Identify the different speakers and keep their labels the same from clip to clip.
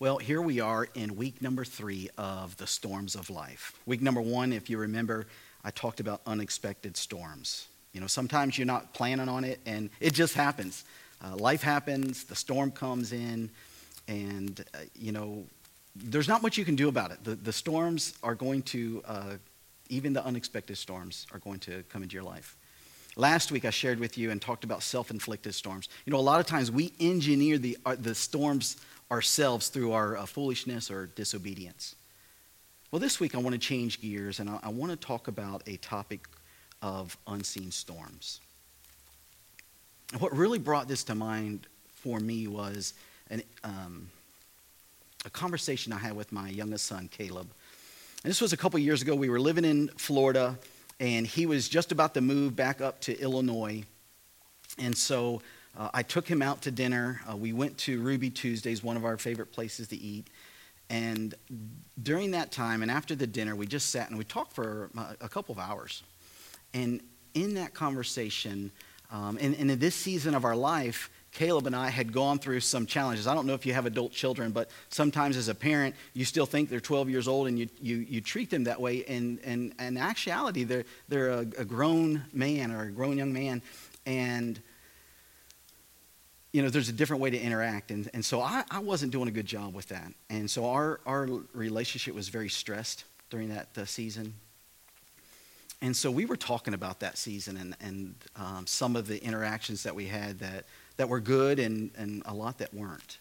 Speaker 1: Well, here we are in week number three of the storms of life. Week number one, if you remember, I talked about unexpected storms. You know, sometimes you're not planning on it and it just happens. Uh, life happens, the storm comes in, and, uh, you know, there's not much you can do about it. The, the storms are going to, uh, even the unexpected storms are going to come into your life. Last week, I shared with you and talked about self inflicted storms. You know, a lot of times we engineer the, uh, the storms ourselves through our uh, foolishness or disobedience. Well, this week I want to change gears and I, I want to talk about a topic of unseen storms. What really brought this to mind for me was an, um, a conversation I had with my youngest son, Caleb. And this was a couple years ago. We were living in Florida, and he was just about to move back up to Illinois. And so uh, I took him out to dinner. Uh, we went to Ruby Tuesdays, one of our favorite places to eat. And during that time, and after the dinner, we just sat and we talked for uh, a couple of hours. And in that conversation, um, and, and in this season of our life, Caleb and I had gone through some challenges. I don't know if you have adult children, but sometimes as a parent, you still think they're 12 years old and you, you, you treat them that way. And, and, and in actuality, they're, they're a, a grown man or a grown young man. And, you know, there's a different way to interact. And, and so I, I wasn't doing a good job with that. And so our, our relationship was very stressed during that uh, season. And so we were talking about that season and, and um, some of the interactions that we had that, that were good and, and a lot that weren't.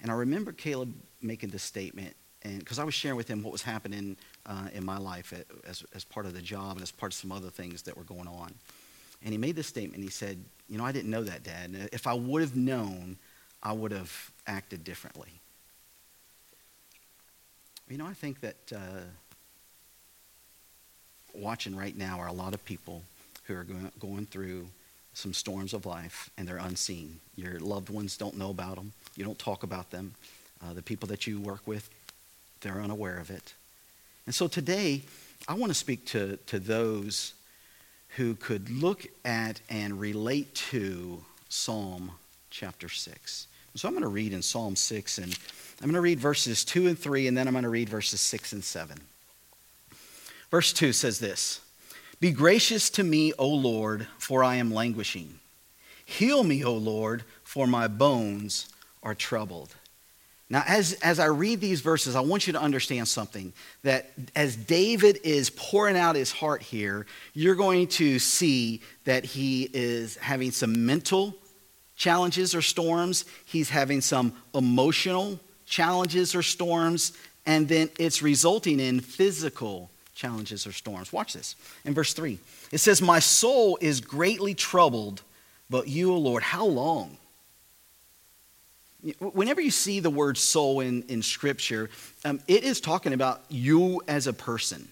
Speaker 1: And I remember Caleb making this statement, and because I was sharing with him what was happening uh, in my life as, as part of the job and as part of some other things that were going on. And he made this statement. He said, You know, I didn't know that, Dad. If I would have known, I would have acted differently. You know, I think that. Uh, watching right now are a lot of people who are going, going through some storms of life and they're unseen. Your loved ones don't know about them. You don't talk about them. Uh, the people that you work with, they're unaware of it. And so today, I want to speak to, to those who could look at and relate to Psalm chapter 6. So I'm going to read in Psalm 6, and I'm going to read verses 2 and 3, and then I'm going to read verses 6 and 7. Verse 2 says this Be gracious to me, O Lord, for I am languishing. Heal me, O Lord, for my bones are troubled. Now, as, as I read these verses, I want you to understand something that as David is pouring out his heart here, you're going to see that he is having some mental challenges or storms, he's having some emotional challenges or storms, and then it's resulting in physical challenges or storms. Watch this. In verse 3, it says, My soul is greatly troubled, but you, O Lord, how long? Whenever you see the word soul in, in Scripture, um, it is talking about you as a person.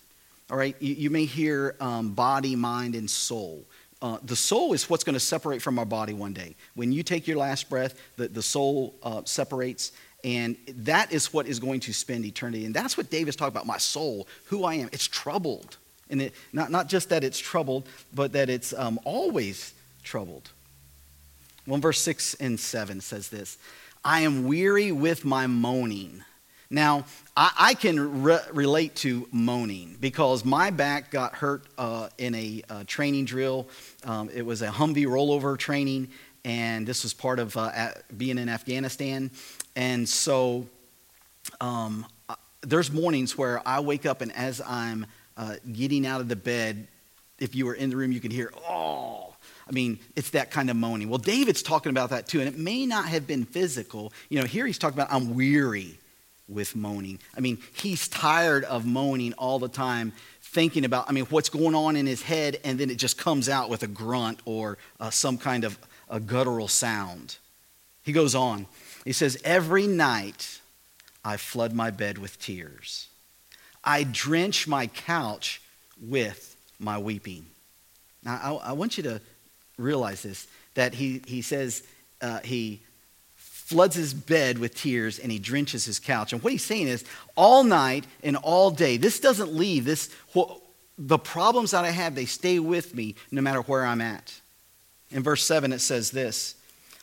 Speaker 1: All right? You, you may hear um, body, mind, and soul. Uh, the soul is what's going to separate from our body one day. When you take your last breath, the, the soul uh, separates and that is what is going to spend eternity. And that's what David's talking about my soul, who I am. It's troubled. And it, not, not just that it's troubled, but that it's um, always troubled. Well, verse 6 and 7 says this I am weary with my moaning. Now, I, I can re- relate to moaning because my back got hurt uh, in a uh, training drill. Um, it was a Humvee rollover training, and this was part of uh, being in Afghanistan. And so um, there's mornings where I wake up and as I'm uh, getting out of the bed, if you were in the room, you could hear, oh, I mean, it's that kind of moaning. Well, David's talking about that too, and it may not have been physical. You know, here he's talking about, I'm weary with moaning. I mean, he's tired of moaning all the time, thinking about, I mean, what's going on in his head, and then it just comes out with a grunt or uh, some kind of a guttural sound. He goes on. He says, Every night I flood my bed with tears. I drench my couch with my weeping. Now, I, I want you to realize this that he, he says uh, he floods his bed with tears and he drenches his couch. And what he's saying is, all night and all day, this doesn't leave. This, the problems that I have, they stay with me no matter where I'm at. In verse 7, it says this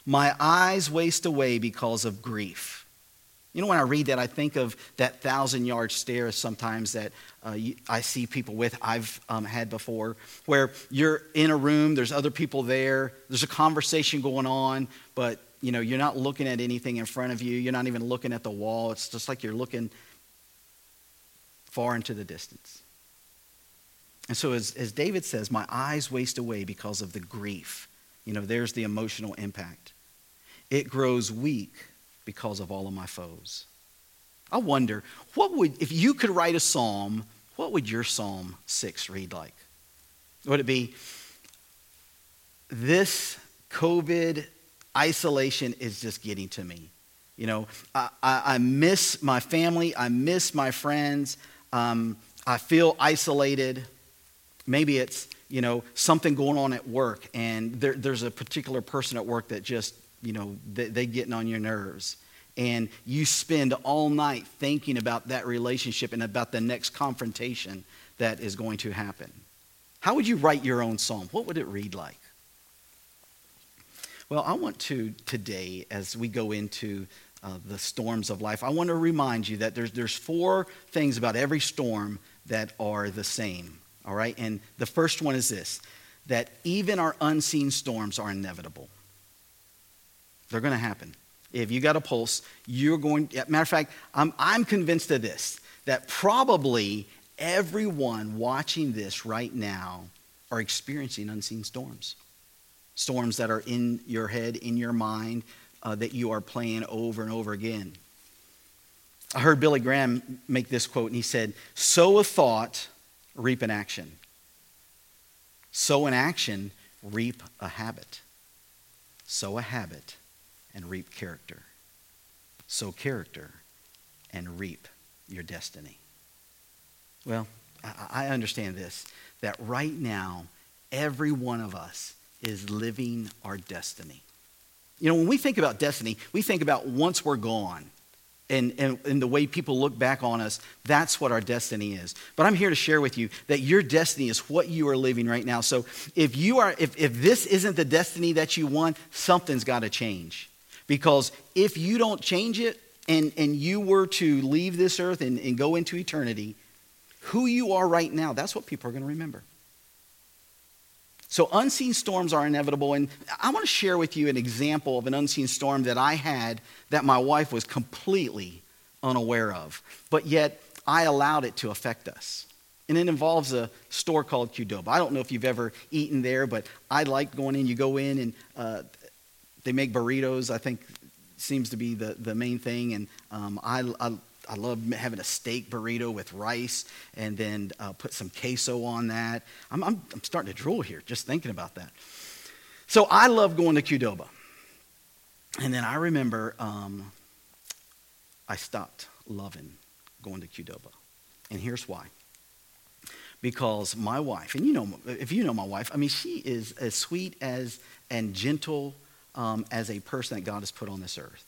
Speaker 1: My eyes waste away because of grief. You know, when I read that, I think of that thousand yard stare sometimes that uh, I see people with, I've um, had before, where you're in a room, there's other people there, there's a conversation going on, but you know, you're not looking at anything in front of you, you're not even looking at the wall. It's just like you're looking far into the distance. And so, as, as David says, my eyes waste away because of the grief. You know, there's the emotional impact. It grows weak because of all of my foes. I wonder, what would, if you could write a psalm, what would your Psalm 6 read like? Would it be, this COVID isolation is just getting to me? You know, I, I, I miss my family, I miss my friends, um, I feel isolated. Maybe it's, you know, something going on at work, and there, there's a particular person at work that just you know, they, they getting on your nerves. And you spend all night thinking about that relationship and about the next confrontation that is going to happen. How would you write your own psalm? What would it read like? Well, I want to today, as we go into uh, the storms of life, I want to remind you that there's, there's four things about every storm that are the same. All right? And the first one is this that even our unseen storms are inevitable. They're going to happen. If you got a pulse, you're going, matter of fact, I'm, I'm convinced of this that probably everyone watching this right now are experiencing unseen storms. Storms that are in your head, in your mind, uh, that you are playing over and over again. I heard Billy Graham make this quote, and he said, Sow a thought, reap an action. Sow an action, reap a habit. Sow a habit, and reap character. Sow character and reap your destiny. Well, I understand this that right now, every one of us is living our destiny. You know, when we think about destiny, we think about once we're gone. And, and, and, the way people look back on us, that's what our destiny is. But I'm here to share with you that your destiny is what you are living right now. So if you are, if, if this isn't the destiny that you want, something's got to change. Because if you don't change it and, and you were to leave this earth and, and go into eternity, who you are right now, that's what people are going to remember. So, unseen storms are inevitable. And I want to share with you an example of an unseen storm that I had that my wife was completely unaware of. But yet, I allowed it to affect us. And it involves a store called Qdoba. I don't know if you've ever eaten there, but I like going in. You go in, and uh, they make burritos, I think seems to be the, the main thing. And um, I, I, I, love having a steak burrito with rice and then uh, put some queso on that. I'm, I'm, I'm starting to drool here just thinking about that. So I love going to Qdoba. And then I remember um, I stopped loving going to Qdoba. And here's why. Because my wife, and you know, if you know my wife, I mean, she is as sweet as and gentle um, as a person that God has put on this earth.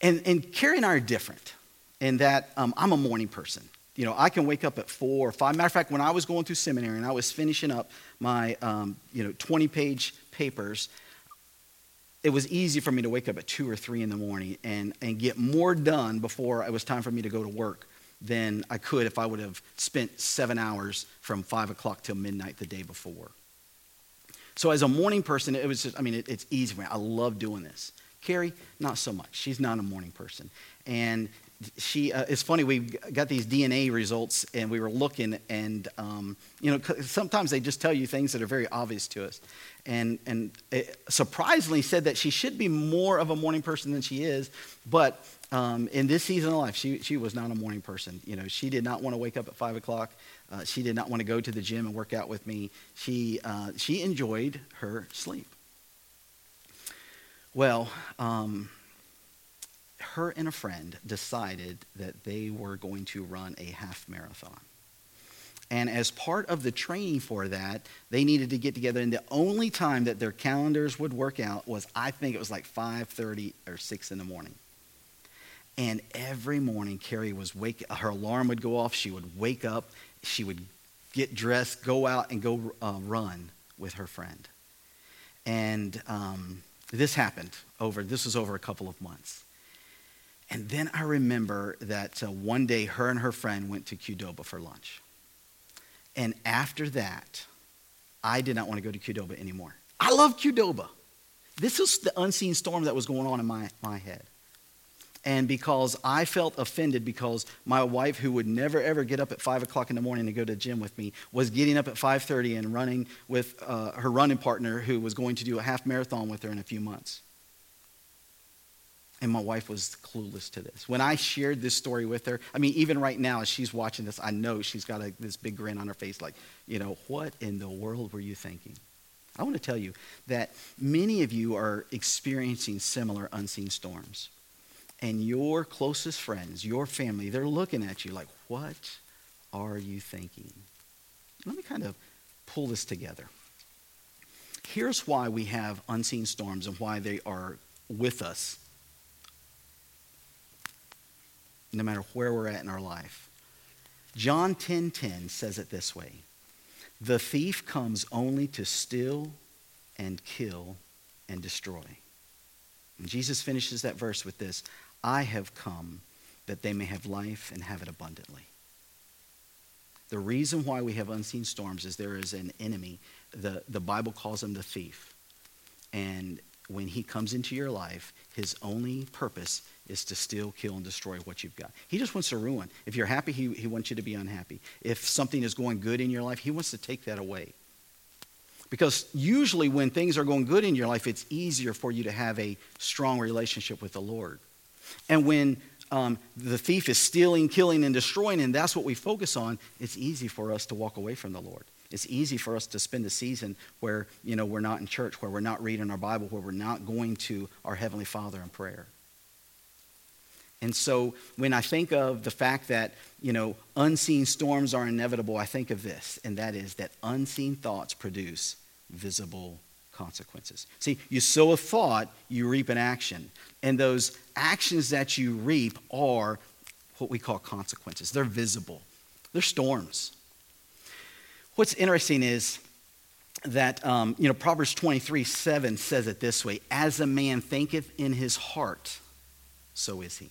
Speaker 1: And, and Carrie and I are different in that um, I'm a morning person. You know, I can wake up at four or five. Matter of fact, when I was going through seminary and I was finishing up my, um, you know, 20 page papers, it was easy for me to wake up at two or three in the morning and, and get more done before it was time for me to go to work than I could if I would have spent seven hours from five o'clock till midnight the day before. So as a morning person, it was just, I mean, it, it's easy for me. I love doing this. Carrie, not so much. She's not a morning person. And she, uh, it's funny, we got these DNA results and we were looking and, um, you know, sometimes they just tell you things that are very obvious to us. And, and surprisingly said that she should be more of a morning person than she is, but um, in this season of life, she, she was not a morning person. You know, she did not want to wake up at 5 o'clock. Uh, she did not want to go to the gym and work out with me. She, uh, she enjoyed her sleep. Well, um, her and a friend decided that they were going to run a half marathon. And as part of the training for that, they needed to get together. And the only time that their calendars would work out was, I think it was like 5:30 or 6 in the morning. And every morning, Carrie was wake. Her alarm would go off. She would wake up. She would get dressed, go out, and go uh, run with her friend. And um, this happened over. This was over a couple of months. And then I remember that uh, one day, her and her friend went to Qdoba for lunch. And after that, I did not want to go to Qdoba anymore. I love Qdoba. This was the unseen storm that was going on in my, my head. And because I felt offended because my wife, who would never ever get up at five o'clock in the morning to go to the gym with me, was getting up at 5:30 and running with uh, her running partner, who was going to do a half marathon with her in a few months. And my wife was clueless to this. When I shared this story with her, I mean, even right now, as she's watching this, I know she's got a, this big grin on her face, like, you know, what in the world were you thinking? I want to tell you that many of you are experiencing similar unseen storms. And your closest friends, your family, they're looking at you like, what are you thinking? Let me kind of pull this together. Here's why we have unseen storms and why they are with us no matter where we're at in our life. John 10:10 10, 10 says it this way. The thief comes only to steal and kill and destroy. And Jesus finishes that verse with this, I have come that they may have life and have it abundantly. The reason why we have unseen storms is there is an enemy. The, the Bible calls him the thief. And when he comes into your life, his only purpose is to steal, kill, and destroy what you've got. He just wants to ruin. If you're happy, he, he wants you to be unhappy. If something is going good in your life, he wants to take that away. Because usually, when things are going good in your life, it's easier for you to have a strong relationship with the Lord. And when um, the thief is stealing, killing, and destroying, and that's what we focus on, it's easy for us to walk away from the Lord. It's easy for us to spend a season where you know we're not in church, where we're not reading our Bible, where we're not going to our Heavenly Father in prayer. And so when I think of the fact that, you know, unseen storms are inevitable, I think of this, and that is that unseen thoughts produce visible consequences. See, you sow a thought, you reap an action. And those actions that you reap are what we call consequences. They're visible, they're storms. What's interesting is that, um, you know, Proverbs 23 7 says it this way As a man thinketh in his heart, so is he.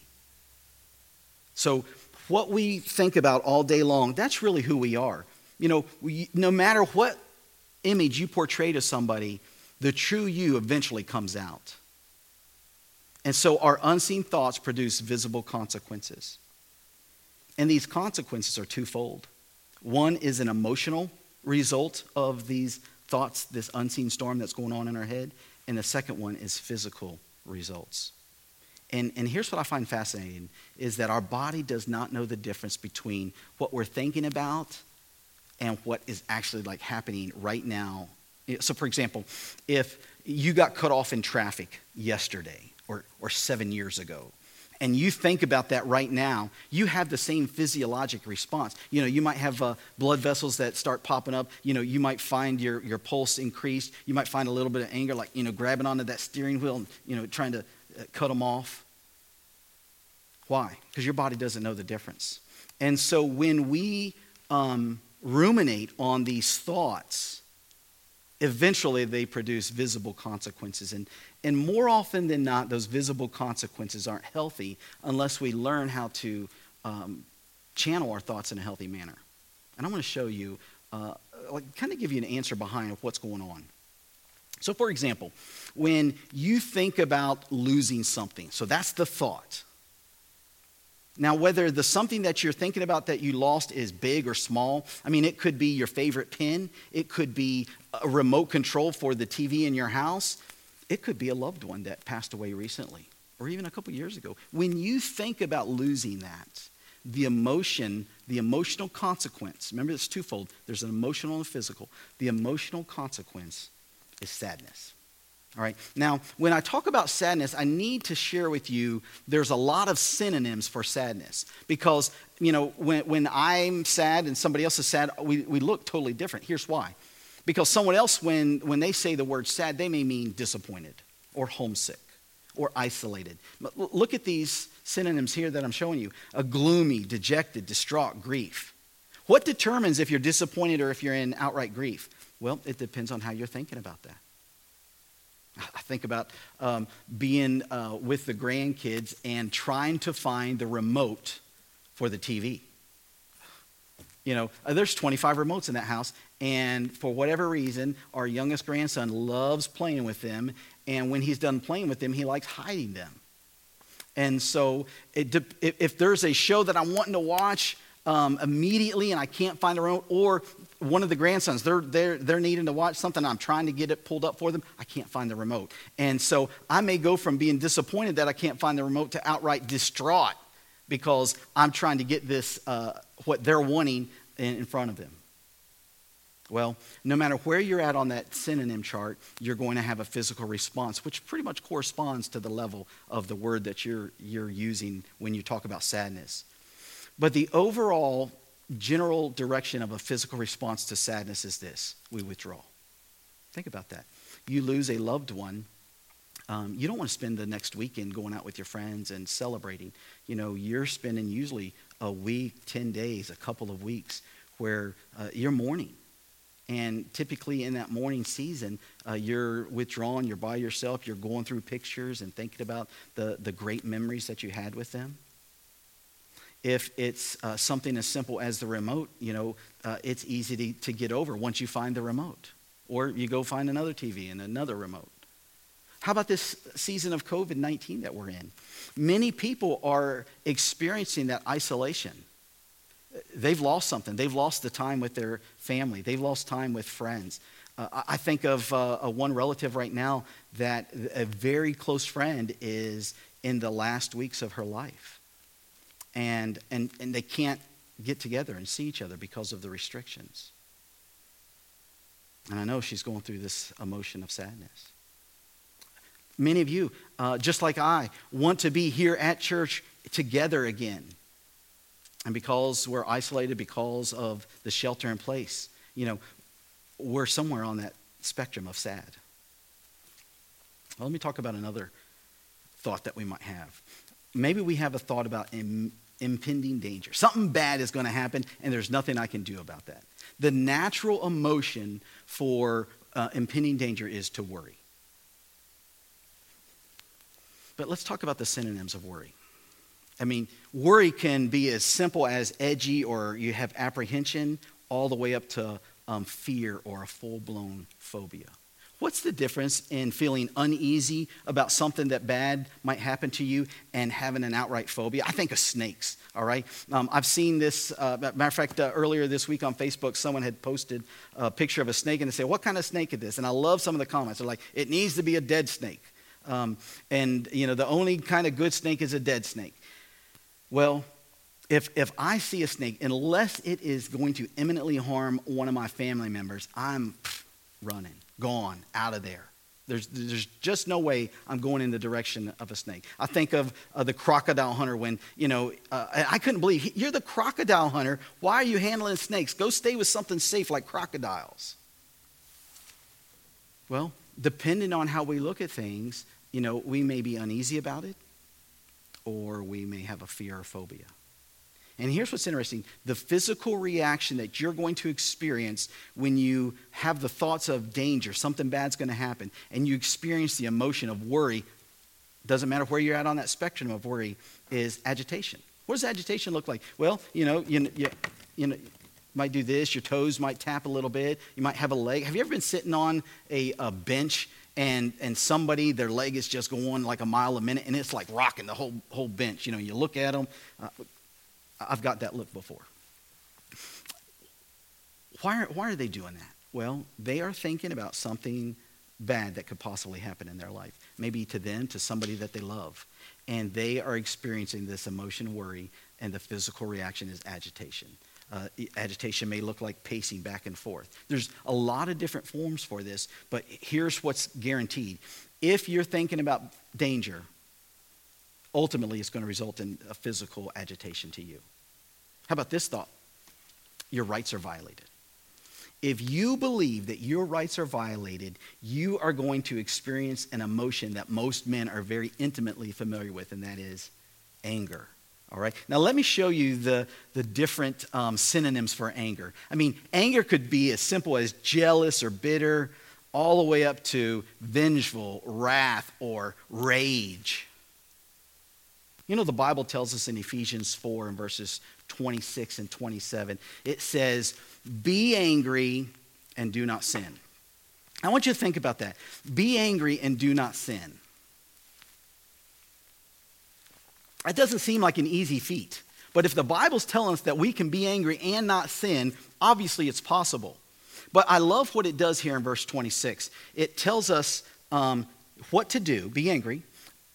Speaker 1: So, what we think about all day long, that's really who we are. You know, we, no matter what image you portray to somebody, the true you eventually comes out. And so our unseen thoughts produce visible consequences. And these consequences are twofold. One is an emotional result of these thoughts, this unseen storm that's going on in our head. And the second one is physical results. And, and here's what I find fascinating is that our body does not know the difference between what we're thinking about and what is actually like happening right now. So, for example, if you got cut off in traffic yesterday or, or seven years ago, and you think about that right now, you have the same physiologic response. You know, you might have uh, blood vessels that start popping up. You know, you might find your, your pulse increased. You might find a little bit of anger, like, you know, grabbing onto that steering wheel and, you know, trying to uh, cut them off. Why? Because your body doesn't know the difference. And so when we um, ruminate on these thoughts, eventually they produce visible consequences. And, and more often than not, those visible consequences aren't healthy unless we learn how to um, channel our thoughts in a healthy manner. And I want to show you, uh, like, kind of give you an answer behind what's going on. So, for example, when you think about losing something, so that's the thought. Now, whether the something that you're thinking about that you lost is big or small, I mean, it could be your favorite pen, it could be a remote control for the TV in your house, it could be a loved one that passed away recently or even a couple years ago. When you think about losing that, the emotion, the emotional consequence, remember it's twofold there's an emotional and a physical. The emotional consequence is sadness. All right. Now, when I talk about sadness, I need to share with you there's a lot of synonyms for sadness because, you know, when, when I'm sad and somebody else is sad, we, we look totally different. Here's why. Because someone else, when, when they say the word sad, they may mean disappointed or homesick or isolated. Look at these synonyms here that I'm showing you a gloomy, dejected, distraught, grief. What determines if you're disappointed or if you're in outright grief? Well, it depends on how you're thinking about that. I think about um, being uh, with the grandkids and trying to find the remote for the TV. You know, uh, there's 25 remotes in that house, and for whatever reason, our youngest grandson loves playing with them, and when he's done playing with them, he likes hiding them. And so, it, if there's a show that I'm wanting to watch um, immediately and I can't find the remote, or one of the grandsons, they're, they're, they're needing to watch something, I'm trying to get it pulled up for them, I can't find the remote. And so I may go from being disappointed that I can't find the remote to outright distraught because I'm trying to get this, uh, what they're wanting, in, in front of them. Well, no matter where you're at on that synonym chart, you're going to have a physical response, which pretty much corresponds to the level of the word that you're, you're using when you talk about sadness. But the overall general direction of a physical response to sadness is this we withdraw. Think about that. You lose a loved one. Um, you don't want to spend the next weekend going out with your friends and celebrating. You know, you're spending usually a week, 10 days, a couple of weeks where uh, you're mourning. And typically in that mourning season, uh, you're withdrawn, you're by yourself, you're going through pictures and thinking about the, the great memories that you had with them. If it's uh, something as simple as the remote, you know, uh, it's easy to, to get over once you find the remote. Or you go find another TV and another remote. How about this season of COVID 19 that we're in? Many people are experiencing that isolation. They've lost something. They've lost the time with their family, they've lost time with friends. Uh, I think of uh, one relative right now that a very close friend is in the last weeks of her life and, and, and they can't get together and see each other because of the restrictions. And I know she's going through this emotion of sadness. Many of you, uh, just like I, want to be here at church together again. And because we're isolated because of the shelter in place, you know, we're somewhere on that spectrum of sad. Well, let me talk about another thought that we might have. Maybe we have a thought about impending danger. Something bad is going to happen, and there's nothing I can do about that. The natural emotion for uh, impending danger is to worry. But let's talk about the synonyms of worry. I mean, worry can be as simple as edgy or you have apprehension, all the way up to um, fear or a full blown phobia. What's the difference in feeling uneasy about something that bad might happen to you and having an outright phobia? I think of snakes, all right? Um, I've seen this, uh, matter of fact, uh, earlier this week on Facebook, someone had posted a picture of a snake and they said, What kind of snake is this? And I love some of the comments. They're like, It needs to be a dead snake. Um, and, you know, the only kind of good snake is a dead snake. Well, if, if I see a snake, unless it is going to imminently harm one of my family members, I'm running gone out of there. There's, there's just no way I'm going in the direction of a snake. I think of uh, the crocodile hunter when, you know, uh, I couldn't believe, you're the crocodile hunter. Why are you handling snakes? Go stay with something safe like crocodiles. Well, depending on how we look at things, you know, we may be uneasy about it or we may have a fear or phobia. And here's what's interesting the physical reaction that you're going to experience when you have the thoughts of danger, something bad's going to happen, and you experience the emotion of worry, doesn't matter where you're at on that spectrum of worry, is agitation. What does agitation look like? Well, you know, you, you, you know, might do this, your toes might tap a little bit, you might have a leg. Have you ever been sitting on a, a bench and and somebody their leg is just going like a mile a minute and it's like rocking the whole whole bench you know you look at them uh, I've got that look before. Why are, why are they doing that? Well, they are thinking about something bad that could possibly happen in their life. Maybe to them, to somebody that they love. And they are experiencing this emotion, worry, and the physical reaction is agitation. Uh, agitation may look like pacing back and forth. There's a lot of different forms for this, but here's what's guaranteed. If you're thinking about danger, ultimately it's going to result in a physical agitation to you. How about this thought? Your rights are violated. If you believe that your rights are violated, you are going to experience an emotion that most men are very intimately familiar with, and that is anger. All right. Now, let me show you the, the different um, synonyms for anger. I mean, anger could be as simple as jealous or bitter, all the way up to vengeful, wrath, or rage. You know, the Bible tells us in Ephesians 4 and verses 26 and 27, it says, Be angry and do not sin. I want you to think about that. Be angry and do not sin. That doesn't seem like an easy feat. But if the Bible's telling us that we can be angry and not sin, obviously it's possible. But I love what it does here in verse 26. It tells us um, what to do, be angry,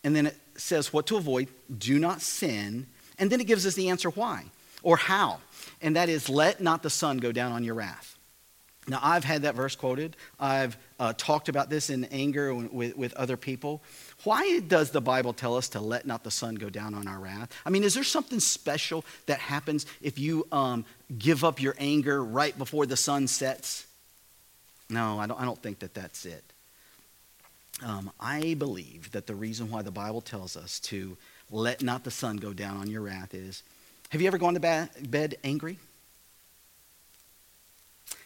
Speaker 1: and then it says what to avoid, do not sin, and then it gives us the answer why or how. And that is, let not the sun go down on your wrath. Now, I've had that verse quoted. I've uh, talked about this in anger with, with other people. Why does the Bible tell us to let not the sun go down on our wrath? I mean, is there something special that happens if you um, give up your anger right before the sun sets? No, I don't, I don't think that that's it. Um, I believe that the reason why the Bible tells us to let not the sun go down on your wrath is have you ever gone to bed angry?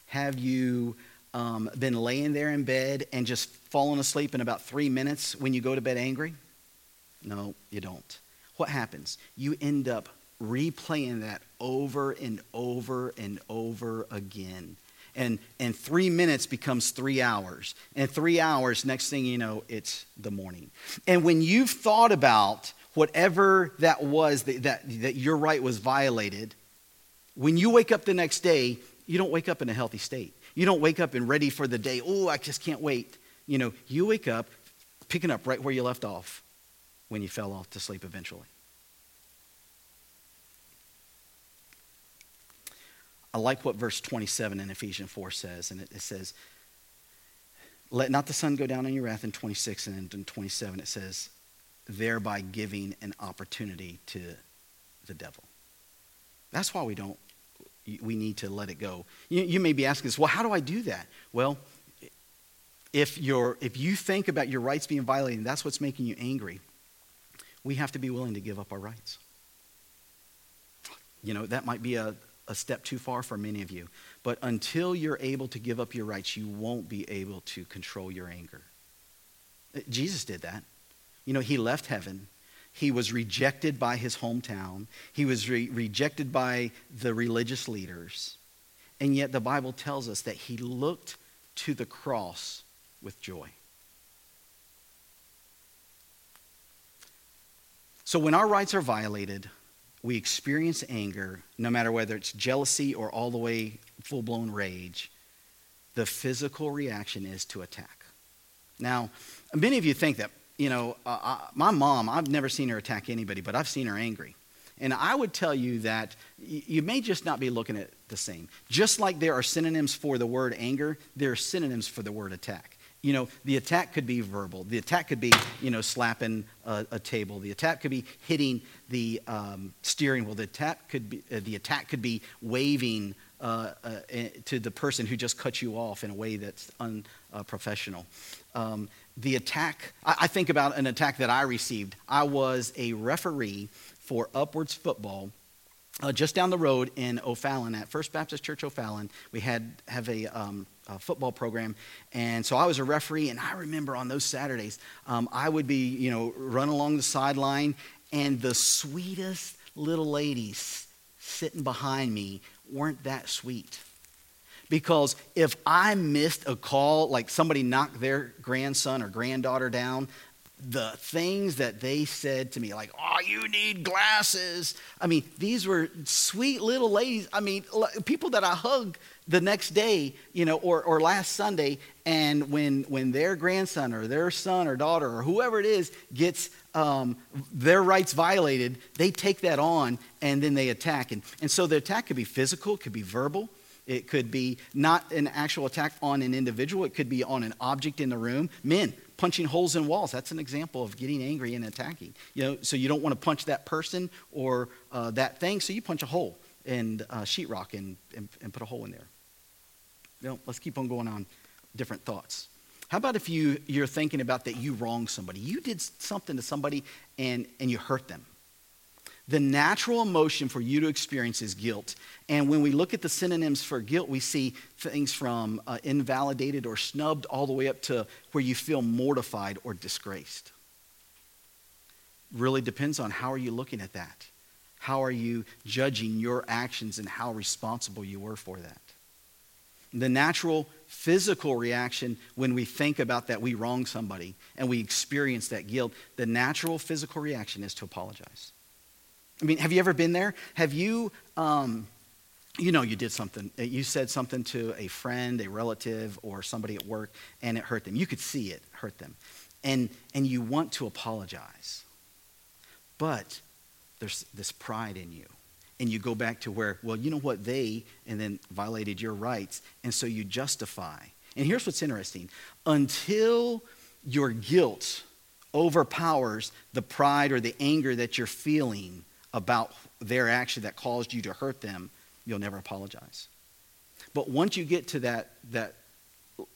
Speaker 1: Have you um, been laying there in bed and just fallen asleep in about three minutes when you go to bed angry? No, you don't. What happens? You end up replaying that over and over and over again. And, and three minutes becomes three hours. And three hours, next thing you know, it's the morning. And when you've thought about whatever that was that, that, that your right was violated, when you wake up the next day, you don't wake up in a healthy state. You don't wake up and ready for the day. Oh, I just can't wait. You know, you wake up picking up right where you left off when you fell off to sleep eventually. I like what verse 27 in Ephesians 4 says, and it, it says, Let not the sun go down on your wrath in 26, and in 27 it says, thereby giving an opportunity to the devil. That's why we don't we need to let it go. You, you may be asking us, well, how do I do that? Well, if, you're, if you think about your rights being violated, that's what's making you angry, we have to be willing to give up our rights. You know, that might be a, a step too far for many of you. But until you're able to give up your rights, you won't be able to control your anger. Uh, Jesus did that. You know, he left heaven he was rejected by his hometown. He was re- rejected by the religious leaders. And yet the Bible tells us that he looked to the cross with joy. So when our rights are violated, we experience anger, no matter whether it's jealousy or all the way full blown rage. The physical reaction is to attack. Now, many of you think that you know, uh, I, my mom, I've never seen her attack anybody, but I've seen her angry. And I would tell you that you may just not be looking at the same. Just like there are synonyms for the word anger, there are synonyms for the word attack. You know, the attack could be verbal. The attack could be, you know, slapping a, a table. The attack could be hitting the um, steering wheel. The attack could be, uh, the attack could be waving uh, uh, eh, to the person who just cut you off in a way that's unprofessional. Um, the attack, I, I think about an attack that I received. I was a referee for Upwards Football uh, just down the road in O'Fallon at First Baptist Church O'Fallon. We had have a, um, a, football program, and so I was a referee. And I remember on those Saturdays, um, I would be you know run along the sideline, and the sweetest little ladies sitting behind me weren't that sweet. Because if I missed a call, like somebody knocked their grandson or granddaughter down, the things that they said to me, like, oh, you need glasses. I mean, these were sweet little ladies. I mean, people that I hug the next day, you know, or, or last Sunday, and when, when their grandson or their son or daughter or whoever it is gets um, their rights violated, they take that on and then they attack. And, and so the attack could be physical, it could be verbal, it could be not an actual attack on an individual, it could be on an object in the room. Men, punching holes in walls. That's an example of getting angry and attacking. You know, so you don't want to punch that person or uh, that thing, so you punch a hole and uh, sheetrock and, and, and, put a hole in there. You know, let's keep on going on different thoughts. How about if you, you're thinking about that you wronged somebody? You did something to somebody and, and you hurt them. The natural emotion for you to experience is guilt. And when we look at the synonyms for guilt, we see things from uh, invalidated or snubbed all the way up to where you feel mortified or disgraced. Really depends on how are you looking at that? How are you judging your actions and how responsible you were for that? The natural physical reaction when we think about that we wrong somebody and we experience that guilt, the natural physical reaction is to apologize. I mean, have you ever been there? Have you, um, you know, you did something, uh, you said something to a friend, a relative, or somebody at work, and it hurt them. You could see it hurt them. And, and you want to apologize. But there's this pride in you. And you go back to where, well, you know what, they, and then violated your rights. And so you justify. And here's what's interesting until your guilt overpowers the pride or the anger that you're feeling about their action that caused you to hurt them, you'll never apologize. But once you get to that, that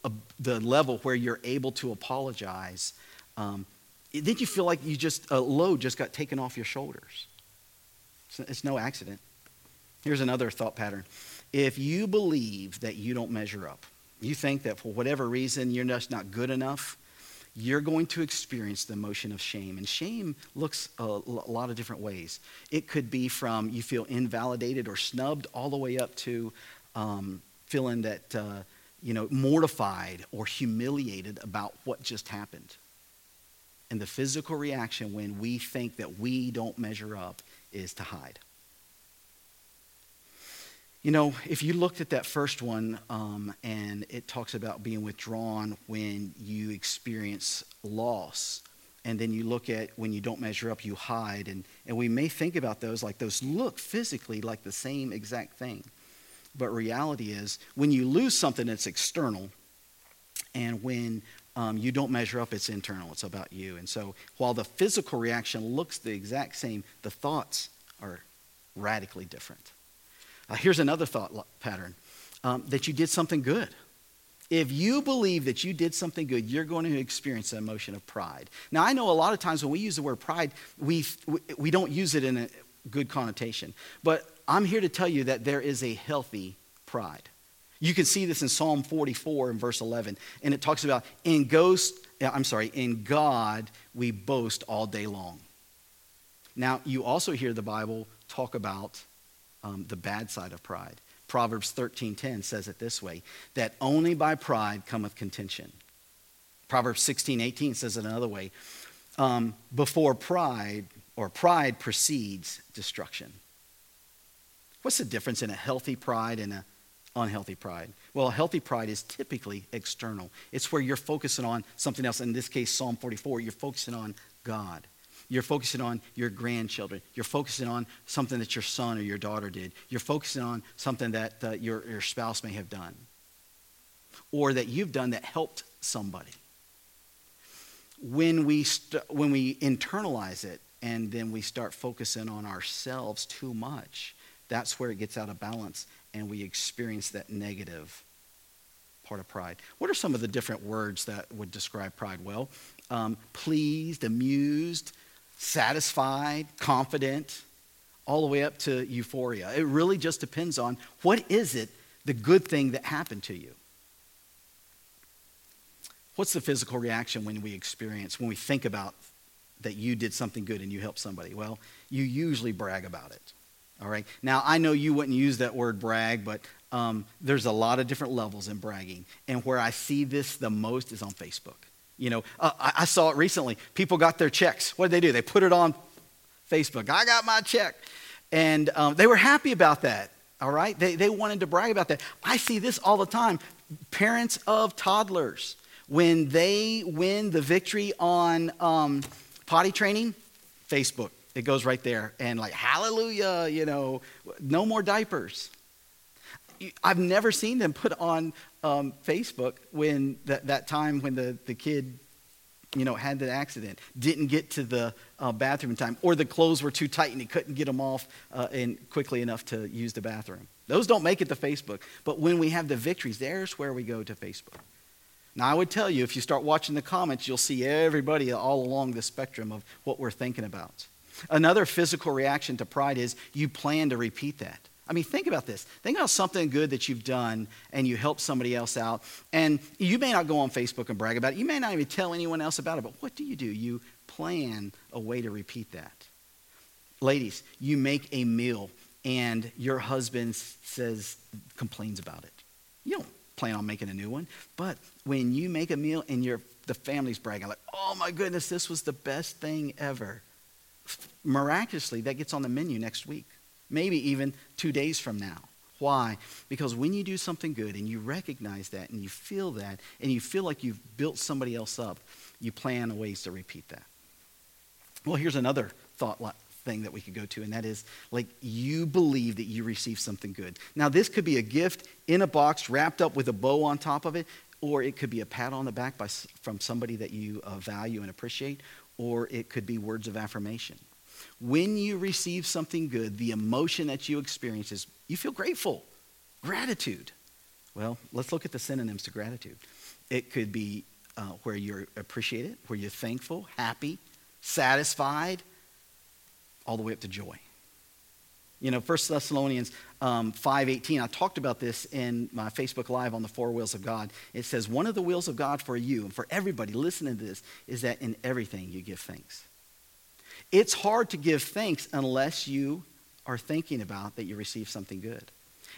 Speaker 1: uh, the level where you're able to apologize, um, then you feel like you just a load just got taken off your shoulders. It's, it's no accident. Here's another thought pattern. If you believe that you don't measure up, you think that for whatever reason you're just not good enough, you're going to experience the emotion of shame. And shame looks a, lot of different ways. It could be from you feel invalidated or snubbed, all the way up to um, feeling that, uh, you know, mortified or humiliated about what just happened. And the physical reaction when we think that we don't measure up is to hide. You know, if you looked at that first one um, and it talks about being withdrawn when you experience loss, and then you look at when you don't measure up, you hide. And, and we may think about those like those look physically like the same exact thing. But reality is, when you lose something that's external, and when um, you don't measure up, it's internal, it's about you. And so while the physical reaction looks the exact same, the thoughts are radically different. Uh, here's another thought pattern um, that you did something good. If you believe that you did something good, you're going to experience an emotion of pride. Now, I know a lot of times when we use the word pride, we, we don't use it in a good connotation. But I'm here to tell you that there is a healthy pride. You can see this in Psalm 44 and verse 11. And it talks about, in ghost, I'm sorry, in God we boast all day long. Now, you also hear the Bible talk about um, the bad side of pride. Proverbs 13:10 says it this way, that only by pride cometh contention. Proverbs 16:18 says it another way, um, before pride or pride precedes destruction. What's the difference in a healthy pride and an unhealthy pride? Well, a healthy pride is typically external. It's where you're focusing on something else. In this case, Psalm 44, you're focusing on God. You're focusing on your grandchildren. You're focusing on something that your son or your daughter did. You're focusing on something that uh, your, your spouse may have done or that you've done that helped somebody. When we, st- when we internalize it and then we start focusing on ourselves too much, that's where it gets out of balance and we experience that negative part of pride. What are some of the different words that would describe pride? Well, um, pleased, amused, satisfied, confident, all the way up to euphoria. It really just depends on what is it, the good thing that happened to you. What's the physical reaction when we experience, when we think about that you did something good and you helped somebody? Well, you usually brag about it. All right. Now, I know you wouldn't use that word brag, but um, there's a lot of different levels in bragging. And where I see this the most is on Facebook. You know, uh, I, I saw it recently. People got their checks. What did they do? They put it on Facebook. I got my check. And um, they were happy about that, all right? They, they wanted to brag about that. I see this all the time. Parents of toddlers, when they win the victory on um, potty training, Facebook. It goes right there. And like, hallelujah, you know, no more diapers. I've never seen them put on um, Facebook when that, that time when the, the kid you know, had the accident, didn't get to the uh, bathroom in time, or the clothes were too tight and he couldn't get them off uh, and quickly enough to use the bathroom. Those don't make it to Facebook. But when we have the victories, there's where we go to Facebook. Now, I would tell you, if you start watching the comments, you'll see everybody all along the spectrum of what we're thinking about. Another physical reaction to pride is you plan to repeat that. I mean, think about this. Think about something good that you've done and you help somebody else out. And you may not go on Facebook and brag about it. You may not even tell anyone else about it. But what do you do? You plan a way to repeat that. Ladies, you make a meal and your husband says, complains about it. You don't plan on making a new one. But when you make a meal and your, the family's bragging, like, oh my goodness, this was the best thing ever. Miraculously, that gets on the menu next week maybe even two days from now. Why? Because when you do something good and you recognize that and you feel that and you feel like you've built somebody else up, you plan ways to repeat that. Well, here's another thought thing that we could go to, and that is like you believe that you received something good. Now, this could be a gift in a box wrapped up with a bow on top of it, or it could be a pat on the back by, from somebody that you uh, value and appreciate, or it could be words of affirmation. When you receive something good, the emotion that you experience is you feel grateful, gratitude. Well, let's look at the synonyms to gratitude. It could be uh, where you're appreciated, where you're thankful, happy, satisfied, all the way up to joy. You know, 1 Thessalonians um, 5.18, I talked about this in my Facebook Live on the Four Wheels of God. It says, one of the wheels of God for you and for everybody listening to this is that in everything you give thanks. It's hard to give thanks unless you are thinking about that you received something good.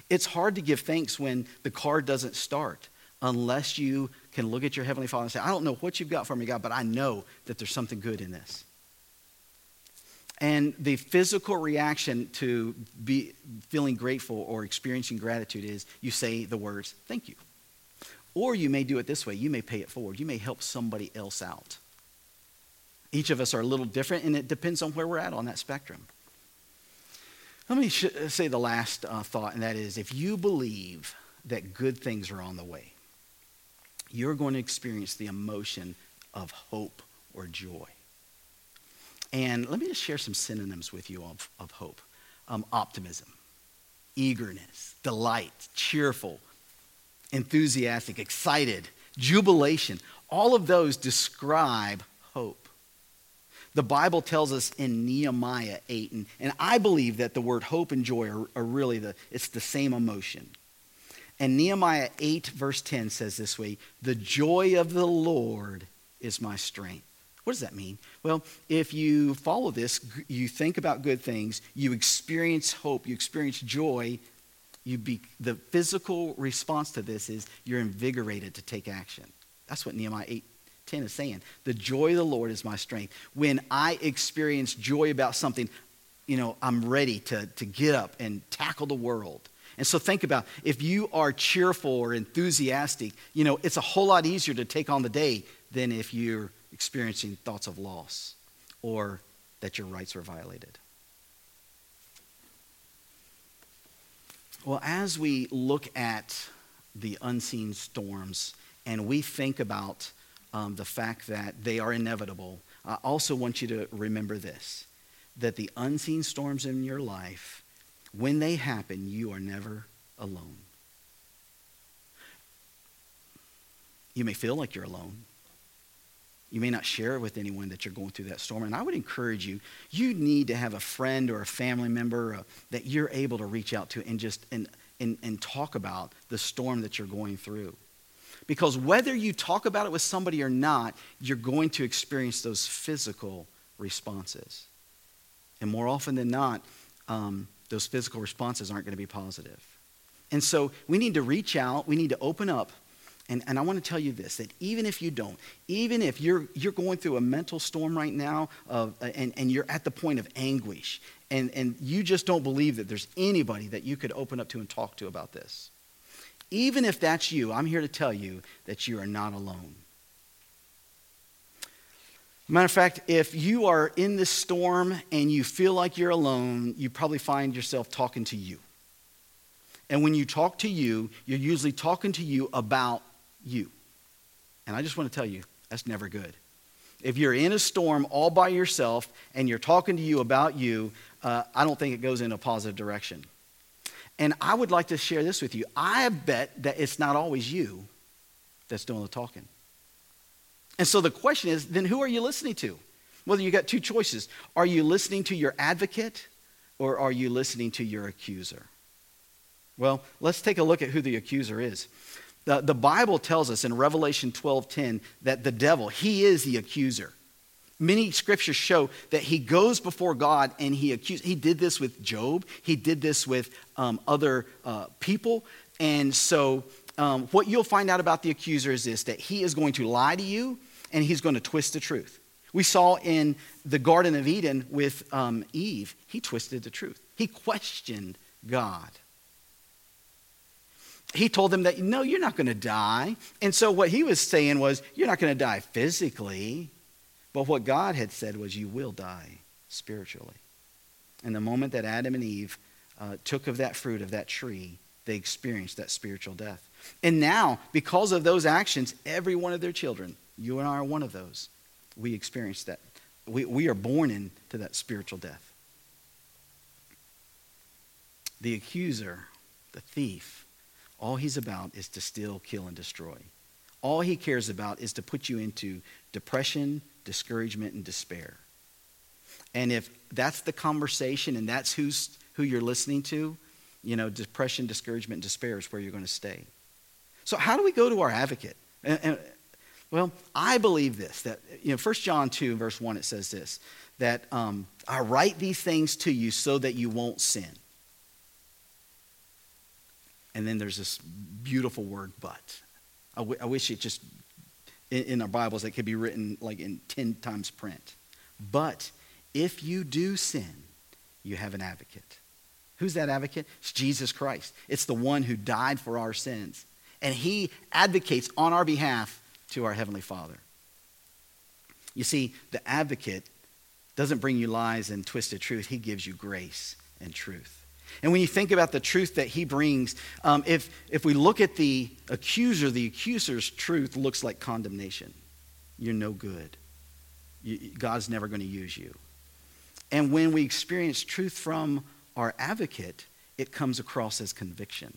Speaker 1: It's hard to give thanks when the car doesn't start unless you can look at your Heavenly Father and say, I don't know what you've got for me, God, but I know that there's something good in this. And the physical reaction to be feeling grateful or experiencing gratitude is you say the words, thank you. Or you may do it this way you may pay it forward, you may help somebody else out. Each of us are a little different, and it depends on where we're at on that spectrum. Let me sh- say the last uh, thought, and that is if you believe that good things are on the way, you're going to experience the emotion of hope or joy. And let me just share some synonyms with you of, of hope um, optimism, eagerness, delight, cheerful, enthusiastic, excited, jubilation. All of those describe hope. The Bible tells us in Nehemiah 8, and, and I believe that the word hope and joy are, are really the, it's the same emotion. And Nehemiah 8, verse 10 says this way The joy of the Lord is my strength. What does that mean? Well, if you follow this, you think about good things, you experience hope, you experience joy, you be, the physical response to this is you're invigorated to take action. That's what Nehemiah 8 10 is saying. The joy of the Lord is my strength. When I experience joy about something, you know, I'm ready to, to get up and tackle the world. And so think about if you are cheerful or enthusiastic, you know, it's a whole lot easier to take on the day than if you're experiencing thoughts of loss or that your rights were violated. Well, as we look at the unseen storms and we think about um, the fact that they are inevitable, I also want you to remember this that the unseen storms in your life, when they happen, you are never alone. You may feel like you're alone. You may not share with anyone that you're going through that storm. And I would encourage you, you need to have a friend or a family member uh, that you're able to reach out to and just and, and, and talk about the storm that you're going through. Because whether you talk about it with somebody or not, you're going to experience those physical responses. And more often than not, um, those physical responses aren't going to be positive. And so we need to reach out, we need to open up, And, and I want to tell you this that even if you don't, even if you're, you're going through a mental storm right now of, and, and you're at the point of anguish, and, and you just don't believe that there's anybody that you could open up to and talk to about this, even if that's you, I'm here to tell you that you are not alone. Matter of fact, if you are in this storm and you feel like you're alone, you probably find yourself talking to you. And when you talk to you, you're usually talking to you about you. And I just want to tell you, that's never good. If you're in a storm all by yourself and you're talking to you about you, uh, I don't think it goes in a positive direction. And I would like to share this with you. I bet that it's not always you that's doing the talking. And so the question is then who are you listening to? Well, you got two choices. Are you listening to your advocate or are you listening to your accuser? Well, let's take a look at who the accuser is. The, the Bible tells us in Revelation 12:10 that the devil, he is the accuser. Many scriptures show that he goes before God and he accuses. He did this with Job. He did this with um, other uh, people. And so, um, what you'll find out about the accuser is this that he is going to lie to you and he's going to twist the truth. We saw in the Garden of Eden with um, Eve, he twisted the truth. He questioned God he told them that, no, you're not going to die. And so what he was saying was, you're not going to die physically. But what God had said was, you will die spiritually. And the moment that Adam and Eve uh, took of that fruit of that tree, they experienced that spiritual death. And now, because of those actions, every one of their children, you and I are one of those, we experience that. We, we are born into that spiritual death. The accuser, the thief, all he's about is to steal, kill, and destroy. All he cares about is to put you into depression, discouragement, and despair. And if that's the conversation and that's who's, who you're listening to, you know, depression, discouragement, and despair is where you're going to stay. So, how do we go to our advocate? And, and, well, I believe this that, you know, 1 John 2, verse 1, it says this that um, I write these things to you so that you won't sin. And then there's this beautiful word, but. I, w- I wish it just, in, in our Bibles, that could be written like in 10 times print. But if you do sin, you have an advocate. Who's that advocate? It's Jesus Christ. It's the one who died for our sins. And he advocates on our behalf to our Heavenly Father. You see, the advocate doesn't bring you lies and twisted truth, he gives you grace and truth. And when you think about the truth that he brings, um, if, if we look at the accuser, the accuser's truth looks like condemnation. You're no good. You, God's never going to use you. And when we experience truth from our advocate, it comes across as conviction.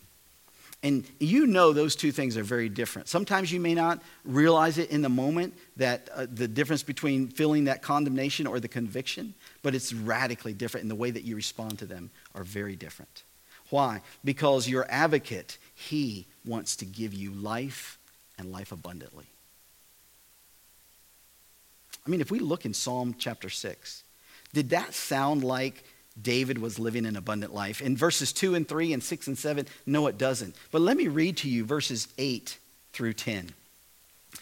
Speaker 1: And you know those two things are very different. Sometimes you may not realize it in the moment that uh, the difference between feeling that condemnation or the conviction, but it's radically different in the way that you respond to them are very different. Why? Because your advocate, he wants to give you life and life abundantly. I mean, if we look in Psalm chapter 6, did that sound like David was living an abundant life? In verses 2 and 3 and 6 and 7, no, it doesn't. But let me read to you verses 8 through 10.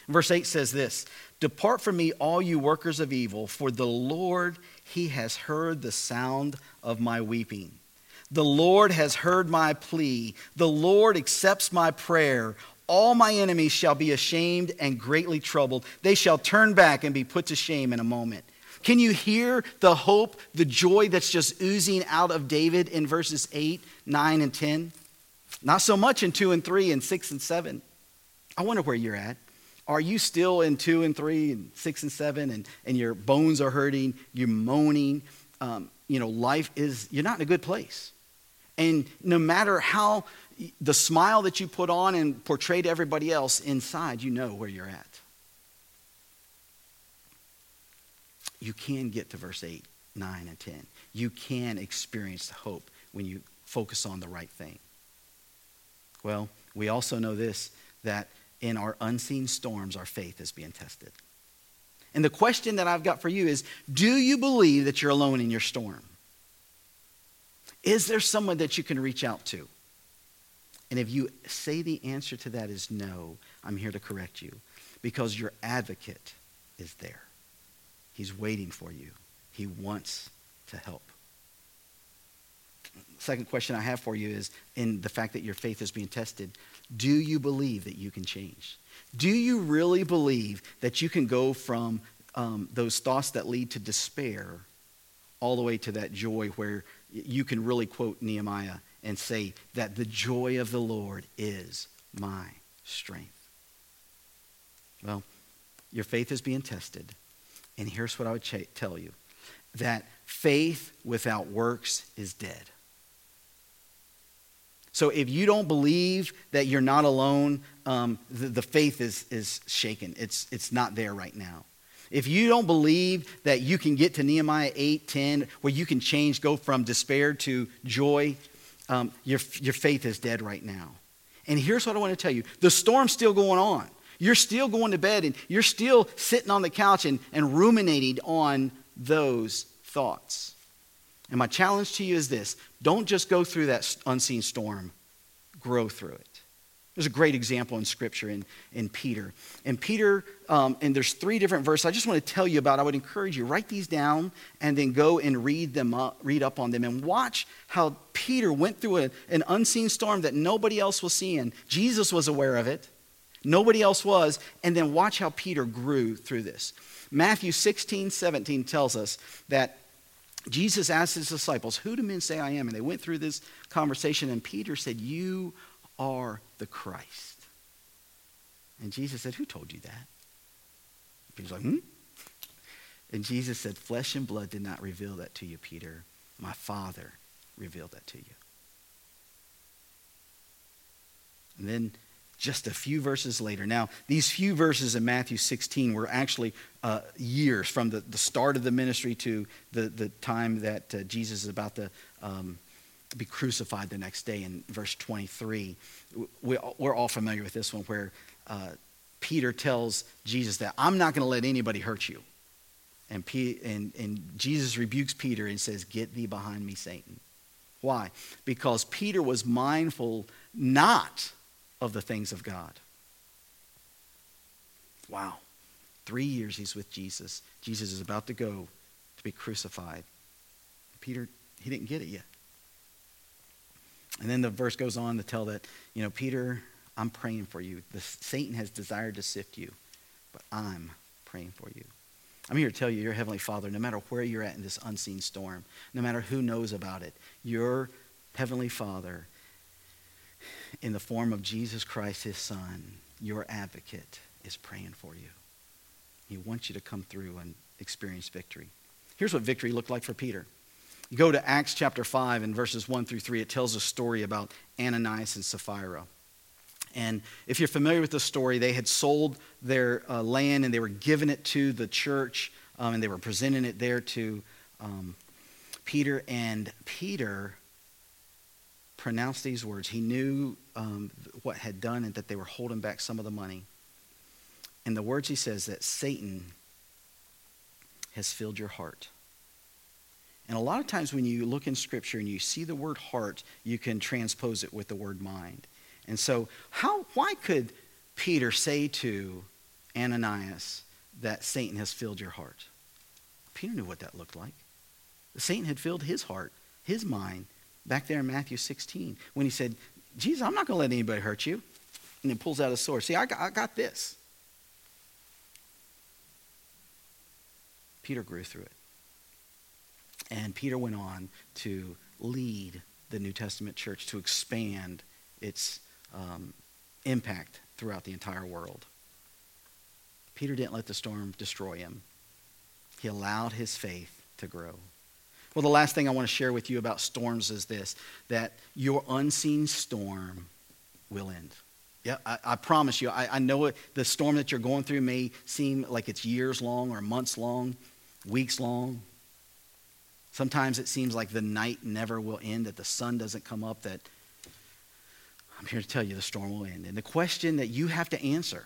Speaker 1: Verse 8 says this Depart from me, all you workers of evil, for the Lord, he has heard the sound of my weeping. The Lord has heard my plea. The Lord accepts my prayer. All my enemies shall be ashamed and greatly troubled. They shall turn back and be put to shame in a moment. Can you hear the hope, the joy that's just oozing out of David in verses 8, 9, and 10? Not so much in 2 and 3 and 6 and 7. I wonder where you're at. Are you still in 2 and 3 and 6 and 7 and, and your bones are hurting, you're moaning? Um, you know, life is, you're not in a good place. And no matter how the smile that you put on and portray to everybody else, inside you know where you're at. You can get to verse 8, 9, and 10. You can experience hope when you focus on the right thing. Well, we also know this that in our unseen storms, our faith is being tested. And the question that I've got for you is do you believe that you're alone in your storm? Is there someone that you can reach out to? And if you say the answer to that is no, I'm here to correct you because your advocate is there. He's waiting for you, he wants to help. Second question I have for you is in the fact that your faith is being tested, do you believe that you can change? Do you really believe that you can go from um, those thoughts that lead to despair all the way to that joy where you can really quote Nehemiah and say that the joy of the Lord is my strength? Well, your faith is being tested. And here's what I would ch- tell you that faith without works is dead. So if you don't believe that you're not alone, um, the, the faith is, is shaken. It's, it's not there right now. If you don't believe that you can get to Nehemiah 8, 10, where you can change, go from despair to joy, um, your, your faith is dead right now. And here's what I want to tell you the storm's still going on. You're still going to bed and you're still sitting on the couch and, and ruminating on those thoughts. And my challenge to you is this don't just go through that unseen storm, grow through it. There's a great example in Scripture in, in Peter. And Peter, um, and there's three different verses I just want to tell you about. I would encourage you, write these down and then go and read them up, read up on them and watch how Peter went through a, an unseen storm that nobody else was seeing. Jesus was aware of it. Nobody else was. And then watch how Peter grew through this. Matthew 16, 17 tells us that Jesus asked his disciples, Who do men say I am? And they went through this conversation, and Peter said, You are the Christ. And Jesus said, Who told you that? Peter's like, Hmm? And Jesus said, Flesh and blood did not reveal that to you, Peter. My Father revealed that to you. And then just a few verses later. Now, these few verses in Matthew 16 were actually uh, years from the, the start of the ministry to the, the time that uh, Jesus is about to um, be crucified the next day in verse 23. We, we're all familiar with this one where uh, Peter tells Jesus that, I'm not going to let anybody hurt you. And, P, and, and Jesus rebukes Peter and says, Get thee behind me, Satan. Why? Because Peter was mindful not of the things of God. Wow. Three years he's with Jesus. Jesus is about to go to be crucified. Peter, he didn't get it yet. And then the verse goes on to tell that, you know, Peter, I'm praying for you. The, Satan has desired to sift you, but I'm praying for you. I'm here to tell you, your Heavenly Father, no matter where you're at in this unseen storm, no matter who knows about it, your Heavenly Father in the form of Jesus Christ, his son, your advocate, is praying for you. He wants you to come through and experience victory. Here's what victory looked like for Peter. Go to Acts chapter 5 and verses 1 through 3, it tells a story about Ananias and Sapphira. And if you're familiar with the story, they had sold their uh, land and they were giving it to the church um, and they were presenting it there to um, Peter. And Peter pronounced these words. He knew um, what had done and that they were holding back some of the money. And the words he says that Satan has filled your heart. And a lot of times when you look in Scripture and you see the word heart, you can transpose it with the word mind. And so, how, why could Peter say to Ananias that Satan has filled your heart? Peter knew what that looked like. Satan had filled his heart, his mind, back there in Matthew 16 when he said, Jesus, I'm not going to let anybody hurt you. And he pulls out a sword. See, I got, I got this. Peter grew through it. And Peter went on to lead the New Testament church to expand its um, impact throughout the entire world. Peter didn't let the storm destroy him, he allowed his faith to grow. Well, the last thing I want to share with you about storms is this that your unseen storm will end. Yeah, I, I promise you. I, I know it, the storm that you're going through may seem like it's years long or months long, weeks long. Sometimes it seems like the night never will end, that the sun doesn't come up, that I'm here to tell you the storm will end. And the question that you have to answer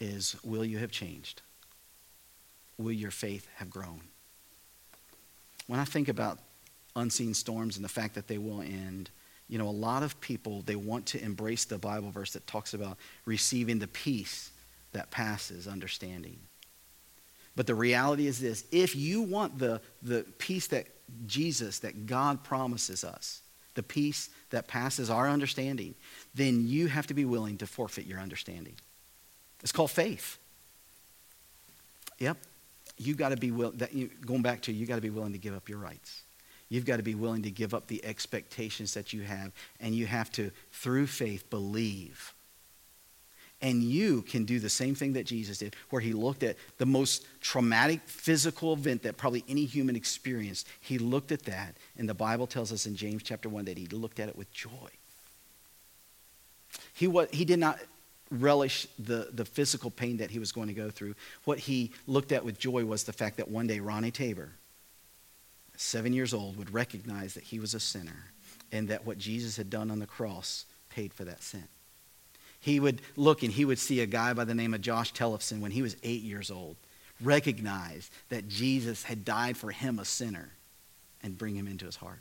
Speaker 1: is will you have changed? Will your faith have grown? When I think about unseen storms and the fact that they will end, you know, a lot of people, they want to embrace the Bible verse that talks about receiving the peace that passes understanding. But the reality is this if you want the, the peace that Jesus, that God promises us, the peace that passes our understanding, then you have to be willing to forfeit your understanding. It's called faith. Yep. You got to be willing, going back to, you got to be willing to give up your rights. You've got to be willing to give up the expectations that you have, and you have to, through faith, believe and you can do the same thing that Jesus did, where he looked at the most traumatic physical event that probably any human experienced. He looked at that, and the Bible tells us in James chapter 1 that he looked at it with joy. He, what, he did not relish the, the physical pain that he was going to go through. What he looked at with joy was the fact that one day Ronnie Tabor, seven years old, would recognize that he was a sinner and that what Jesus had done on the cross paid for that sin he would look and he would see a guy by the name of Josh Tellefson when he was eight years old, recognize that Jesus had died for him, a sinner, and bring him into his heart.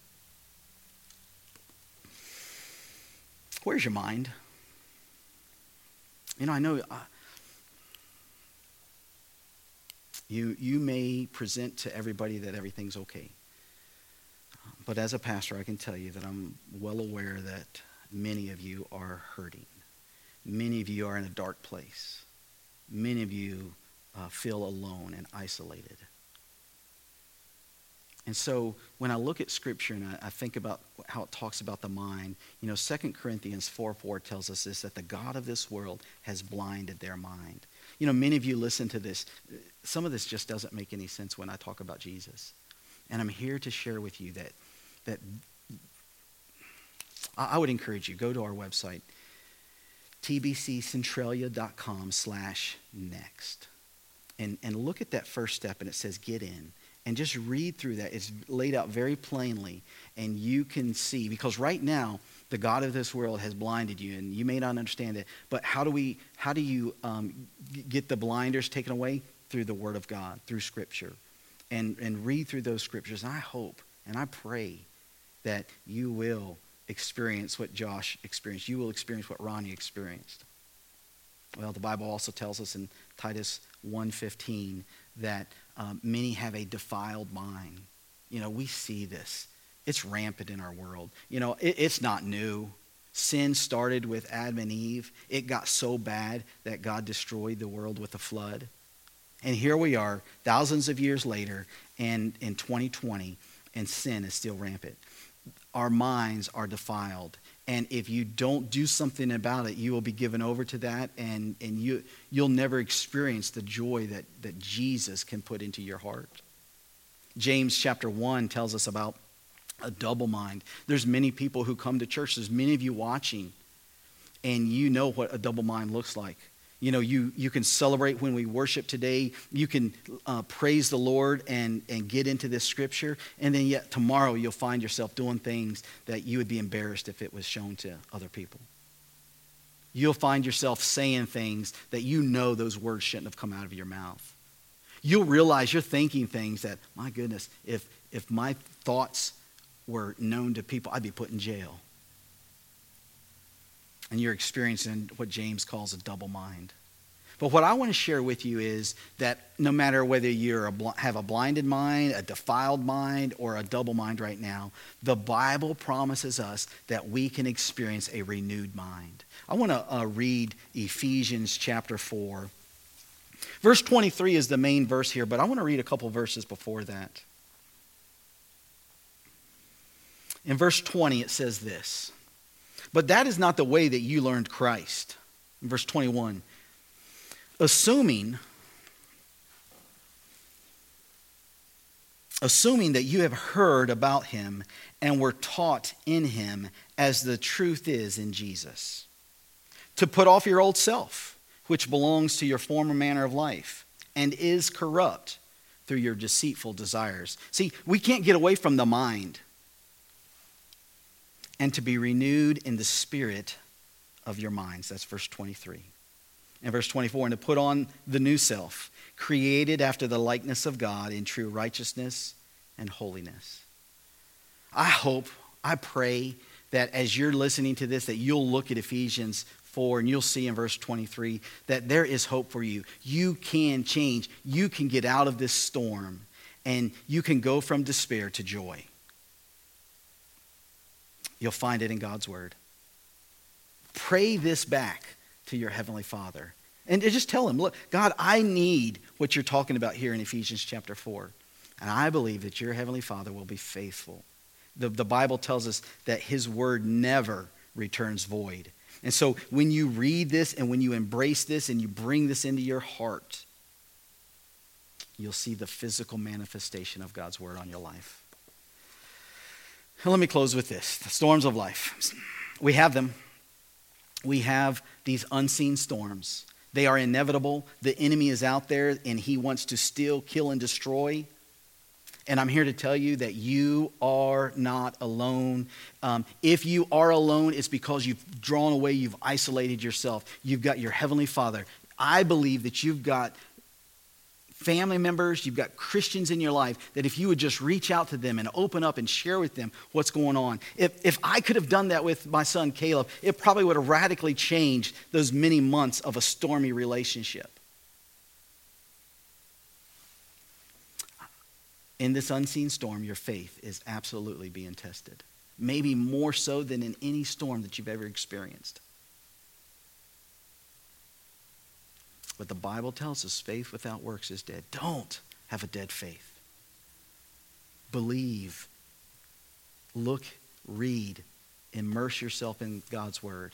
Speaker 1: Where's your mind? You know, I know uh, you, you may present to everybody that everything's okay. But as a pastor, I can tell you that I'm well aware that many of you are hurting. Many of you are in a dark place. Many of you uh, feel alone and isolated. And so when I look at Scripture and I, I, think about how it talks about the mind, you know, 2 Corinthians 4 4 tells us this that the God of this world has blinded their mind. You know, many of you listen to this. Some of this just doesn't make any sense when I talk about Jesus. And I'm here to share with you that, that I would encourage you, go to our website tbccentralia.com slash next. And, and look at that first step, and it says get in. And just read through that. It's laid out very plainly, and you can see, because right now, the God of this world has blinded you, and you may not understand it. But how do we? How do you um, get the blinders taken away through the Word of God, through Scripture, and and read through those scriptures? And I hope and I pray that you will experience what Josh experienced. You will experience what Ronnie experienced. Well, the Bible also tells us in Titus 1.15 that um, many have a defiled mind. You know, we see this. It's rampant in our world. You know, it, it's not new. Sin started with Adam and Eve. It got so bad that God destroyed the world with a flood. And here we are, thousands of years later, and in 2020, and sin is still rampant our minds are defiled. And if you don't do something about it, you will be given over to that, and, and you, you'll never experience the joy that, that Jesus can put into your heart. James chapter 1 tells us about a double mind. There's many people who come to church, there's many of you watching, and you know what a double mind looks like. You know, you, you can celebrate when we worship today. You can uh, praise the Lord and, and get into this scripture. And then yet tomorrow you'll find yourself doing things that you would be embarrassed if it was shown to other people. You'll find yourself saying things that you know those words shouldn't have come out of your mouth. You'll realize you're thinking things that, my goodness, if, if my thoughts were known to people, I'd be put in jail and you're experiencing what James calls a double mind. But what I want to share with you is that no matter whether you have a blinded mind, a defiled mind, or a double mind right now, the Bible promises us that we can experience a renewed mind. I want to uh, read Ephesians chapter 4. Verse 23 is the main verse here, but I want to read a couple verses before that. In verse 20, it says this. But that is not the way that you learned Christ. Verse 21 assuming assuming that you have heard about him and were taught in him as the truth is in Jesus. To put off your old self which belongs to your former manner of life and is corrupt through your deceitful desires. See we can't get away from the mind and to be renewed in the spirit of your minds. That's verse 23. And verse 24, and to put on the new self, created after the likeness of God in true righteousness and holiness. I hope, I pray that as you're listening to this, that you'll look at Ephesians 4 and you'll see in verse 23 that there is hope for you. You can change. You can get out of this storm and you can go from despair to joy. You'll find it in God's word. Pray this back to your heavenly Father. And just tell him, look, God, I need what you're talking about here in Ephesians chapter 4. And I believe that your heavenly Father will be faithful. The, the Bible tells us that his word never returns void. And so when you read this and when you embrace this and you bring this into your heart, you'll see the physical manifestation of God's word on your life. Let me close with this the storms of life. We have them. We have these unseen storms. They are inevitable. The enemy is out there and he wants to steal, kill, and destroy. And I'm here to tell you that you are not alone. Um, if you are alone, it's because you've drawn away, you've isolated yourself. You've got your Heavenly Father. I believe that you've got family members, you've got Christians in your life, that if you would just reach out to them and open up and share with them what's going on. If, if I could have done that with my son Caleb, it probably would have radically changed those many months of a stormy relationship. In this unseen storm, your faith is absolutely being tested. Maybe more so than in any storm that you've ever experienced. But the Bible tells us faith without works is dead. Don't have a dead faith. Believe. Look, read, immerse yourself in God's Word.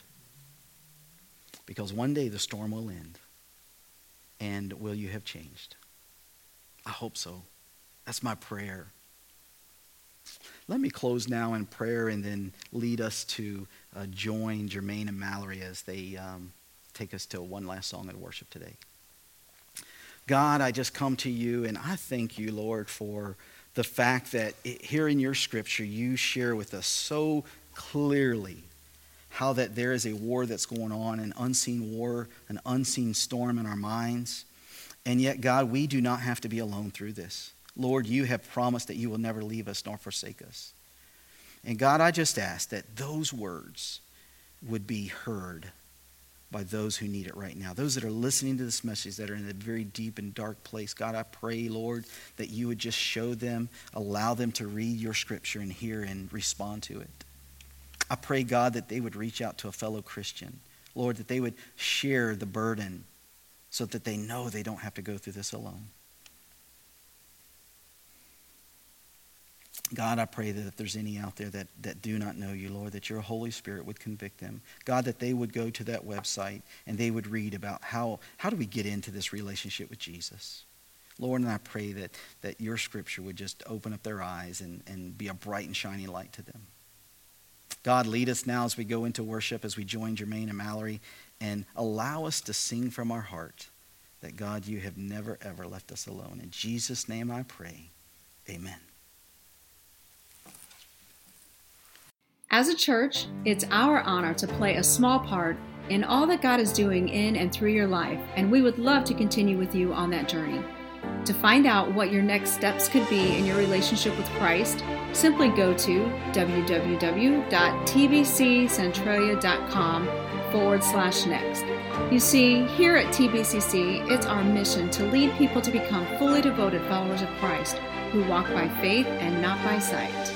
Speaker 1: Because one day the storm will end. And will you have changed? I hope so. That's my prayer. Let me close now in prayer and then lead us to uh, join Jermaine and Mallory as they um, take us to one last song of worship today. God, I just come to you and I thank you, Lord, for the fact that it, here in your scripture you share with us so clearly how that there is a war that's going on, an unseen war, an unseen storm in our minds. And yet, God, we do not have to be alone through this. Lord, you have promised that you will never leave us nor forsake us. And God, I just ask that those words would be heard by those who need it right now. Those that are listening to this message that are in a very deep and dark place. God, I pray, Lord, that you would just show them, allow them to read your scripture and hear and respond to it. I pray, God, that they would reach out to a fellow Christian. Lord, that they would share the burden so that they know they don't have to go through this alone. God, I pray that if there's any out there that, that do not know you, Lord, that your Holy Spirit would convict them. God, that they would go to that website and they would read about how, how do we get into this relationship with Jesus. Lord, and I pray that, that your scripture would just open up their eyes and, and be a bright and shining light to them. God, lead us now as we go into worship, as we join Jermaine and Mallory, and allow us to sing from our heart that, God, you have never, ever left us alone. In Jesus' name I pray. Amen.
Speaker 2: As a church, it's our honor to play a small part in all that God is doing in and through your life, and we would love to continue with you on that journey. To find out what your next steps could be in your relationship with Christ, simply go to www.tbccentralia.com forward slash next. You see, here at TBCC, it's our mission to lead people to become fully devoted followers of Christ who walk by faith and not by sight.